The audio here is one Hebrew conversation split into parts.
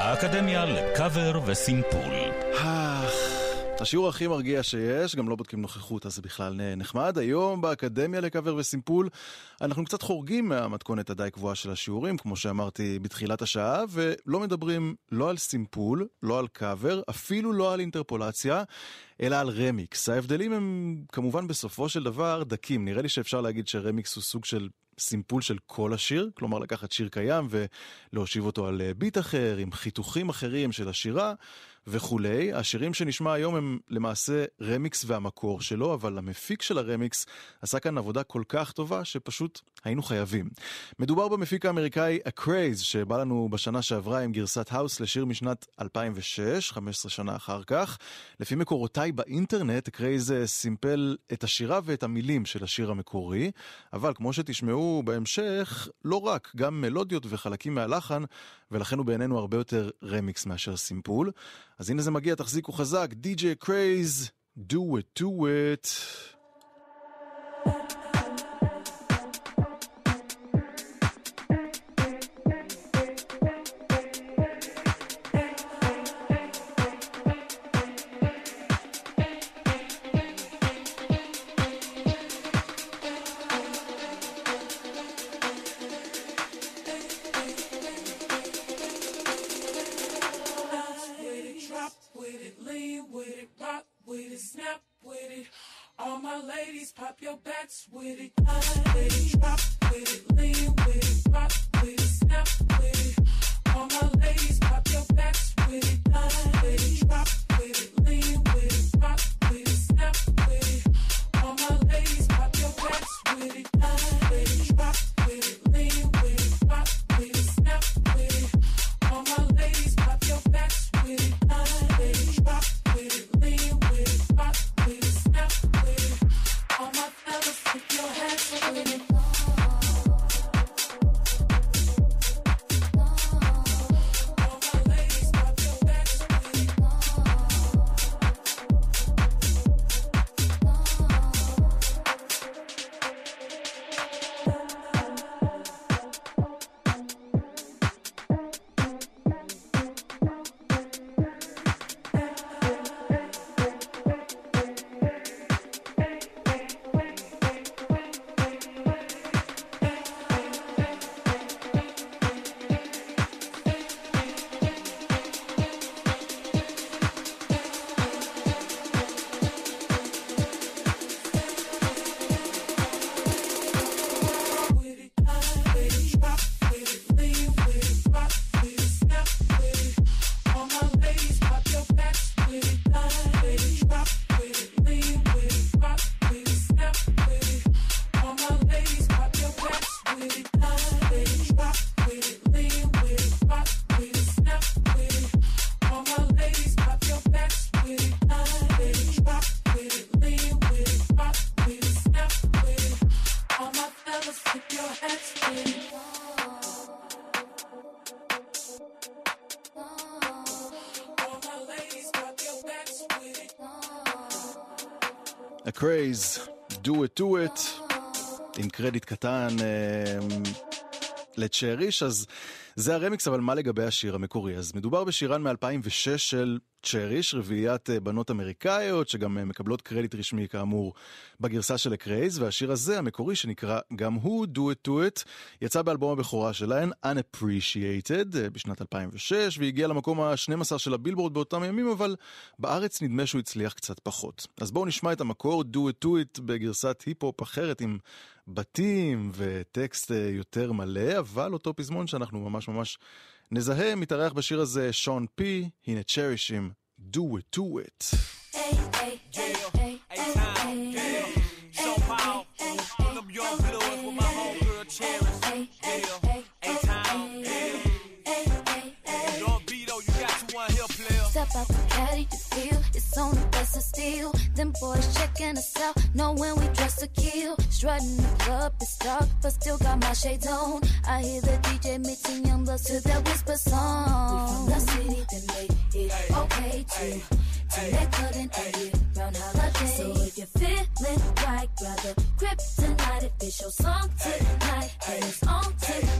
האקדמיה לקאבר וסימפול. השיעור הכי מרגיע שיש, גם לא בודקים נוכחות, אז זה בכלל נחמד. היום באקדמיה לקאבר וסימפול אנחנו קצת חורגים מהמתכונת הדי קבועה של השיעורים, כמו שאמרתי בתחילת השעה, ולא מדברים לא על סימפול, לא על קאבר, אפילו לא על אינטרפולציה, אלא על רמיקס. ההבדלים הם כמובן בסופו של דבר דקים. נראה לי שאפשר להגיד שרמיקס הוא סוג של סימפול של כל השיר, כלומר לקחת שיר קיים ולהושיב אותו על ביט אחר, עם חיתוכים אחרים של השירה וכולי. השירים שנשמע היום הם למעשה רמיקס והמקור שלו, אבל המפיק של הרמיקס עשה כאן עבודה כל כך טובה שפשוט היינו חייבים. מדובר במפיק האמריקאי הקרייז, שבא לנו בשנה שעברה עם גרסת האוס לשיר משנת 2006, 15 שנה אחר כך. לפי מקורותיי באינטרנט, אקרייז סימפל את השירה ואת המילים של השיר המקורי, אבל כמו שתשמעו בהמשך, לא רק, גם מלודיות וחלקים מהלחן, ולכן הוא בעינינו הרבה יותר רמיקס מאשר סימפול. אז הנה זה מגיע, תחזיקו חזק, DJ אקרייז, Do It To It. drop your bets with it, with it, drop with it, lean with it, drop. Craze, do it, do it, עם קרדיט קטן אה, לצ'ריש, אז זה הרמיקס, אבל מה לגבי השיר המקורי? אז מדובר בשירן מ-2006 של צ'ריש, רביעיית אה, בנות אמריקאיות, שגם אה, מקבלות קרדיט רשמי כאמור בגרסה של הקרייז, והשיר הזה, המקורי, שנקרא גם הוא, Do It To It, יצא באלבום הבכורה שלהן, Unappreciated, אה, בשנת 2006, והגיע למקום ה-12 של הבילבורד באותם ימים, אבל בארץ נדמה שהוא הצליח קצת פחות. אז בואו נשמע את המקור, Do It To It, בגרסת היפ-הופ אחרת, עם בתים וטקסט יותר מלא, אבל אותו פזמון שאנחנו ממש ממש נזהה, מתארח בשיר הזה שון פי, הנה צ'ריש עם Do It To It. Hey, hey, hey, hey, hey, hey, hey, kill. Strutting the club, it's dark, but still got my shades on. I hear the DJ mixing young bloods to that whisper song. We from the city that made it okay to. To let cut and it round holiday. So if you're feeling right, grab grip tonight. If it's your song tonight, and it's on tonight.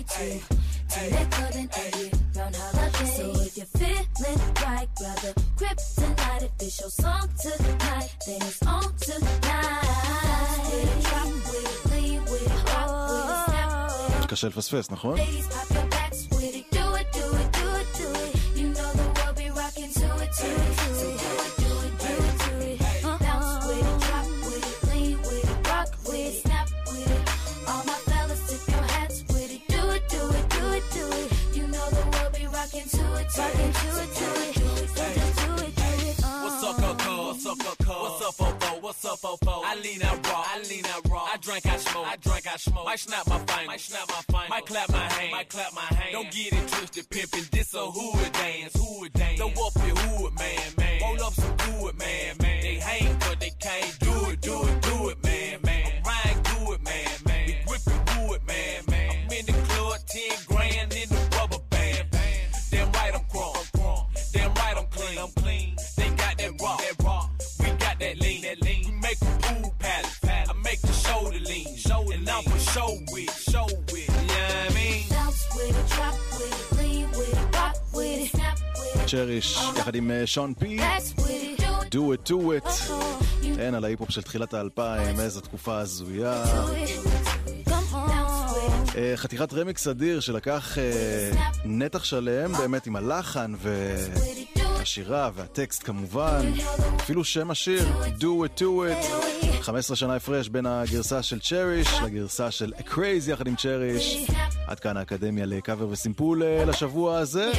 18. Liquor than 80 round holiday. So if you're feeling right, brother, kryptonite. If this your song tonight, then it's on tonight. קשה לפספס, נכון? What's up, Fofo? I lean out raw. I lean out raw. I drink, I smoke. I drink, I smoke. Might snap my fingers. Might snap my fingers. Might clap my hand. Might clap my hand. Don't get it twisted, pimpin'. This a hood dance. Hood dance. Throw up your hood, man, man. Roll up some wood, man, man. צ'ריש, יחד עם אה, שון פי, with Do It To It, כן, על ההיפ-הופ של תחילת האלפיים, איזו תקופה הזויה. אה, חתיכת רמיקס אדיר שלקח אה, נתח שלם, באמת עם הלחן והשירה והטקסט כמובן, אפילו שם השיר, Do It To It. 15 שנה הפרש בין הגרסה של צ'ריש לגרסה של אקרייז יחד עם צ'ריש. עד כאן האקדמיה לקאבר וסימפול אה, לשבוע הזה.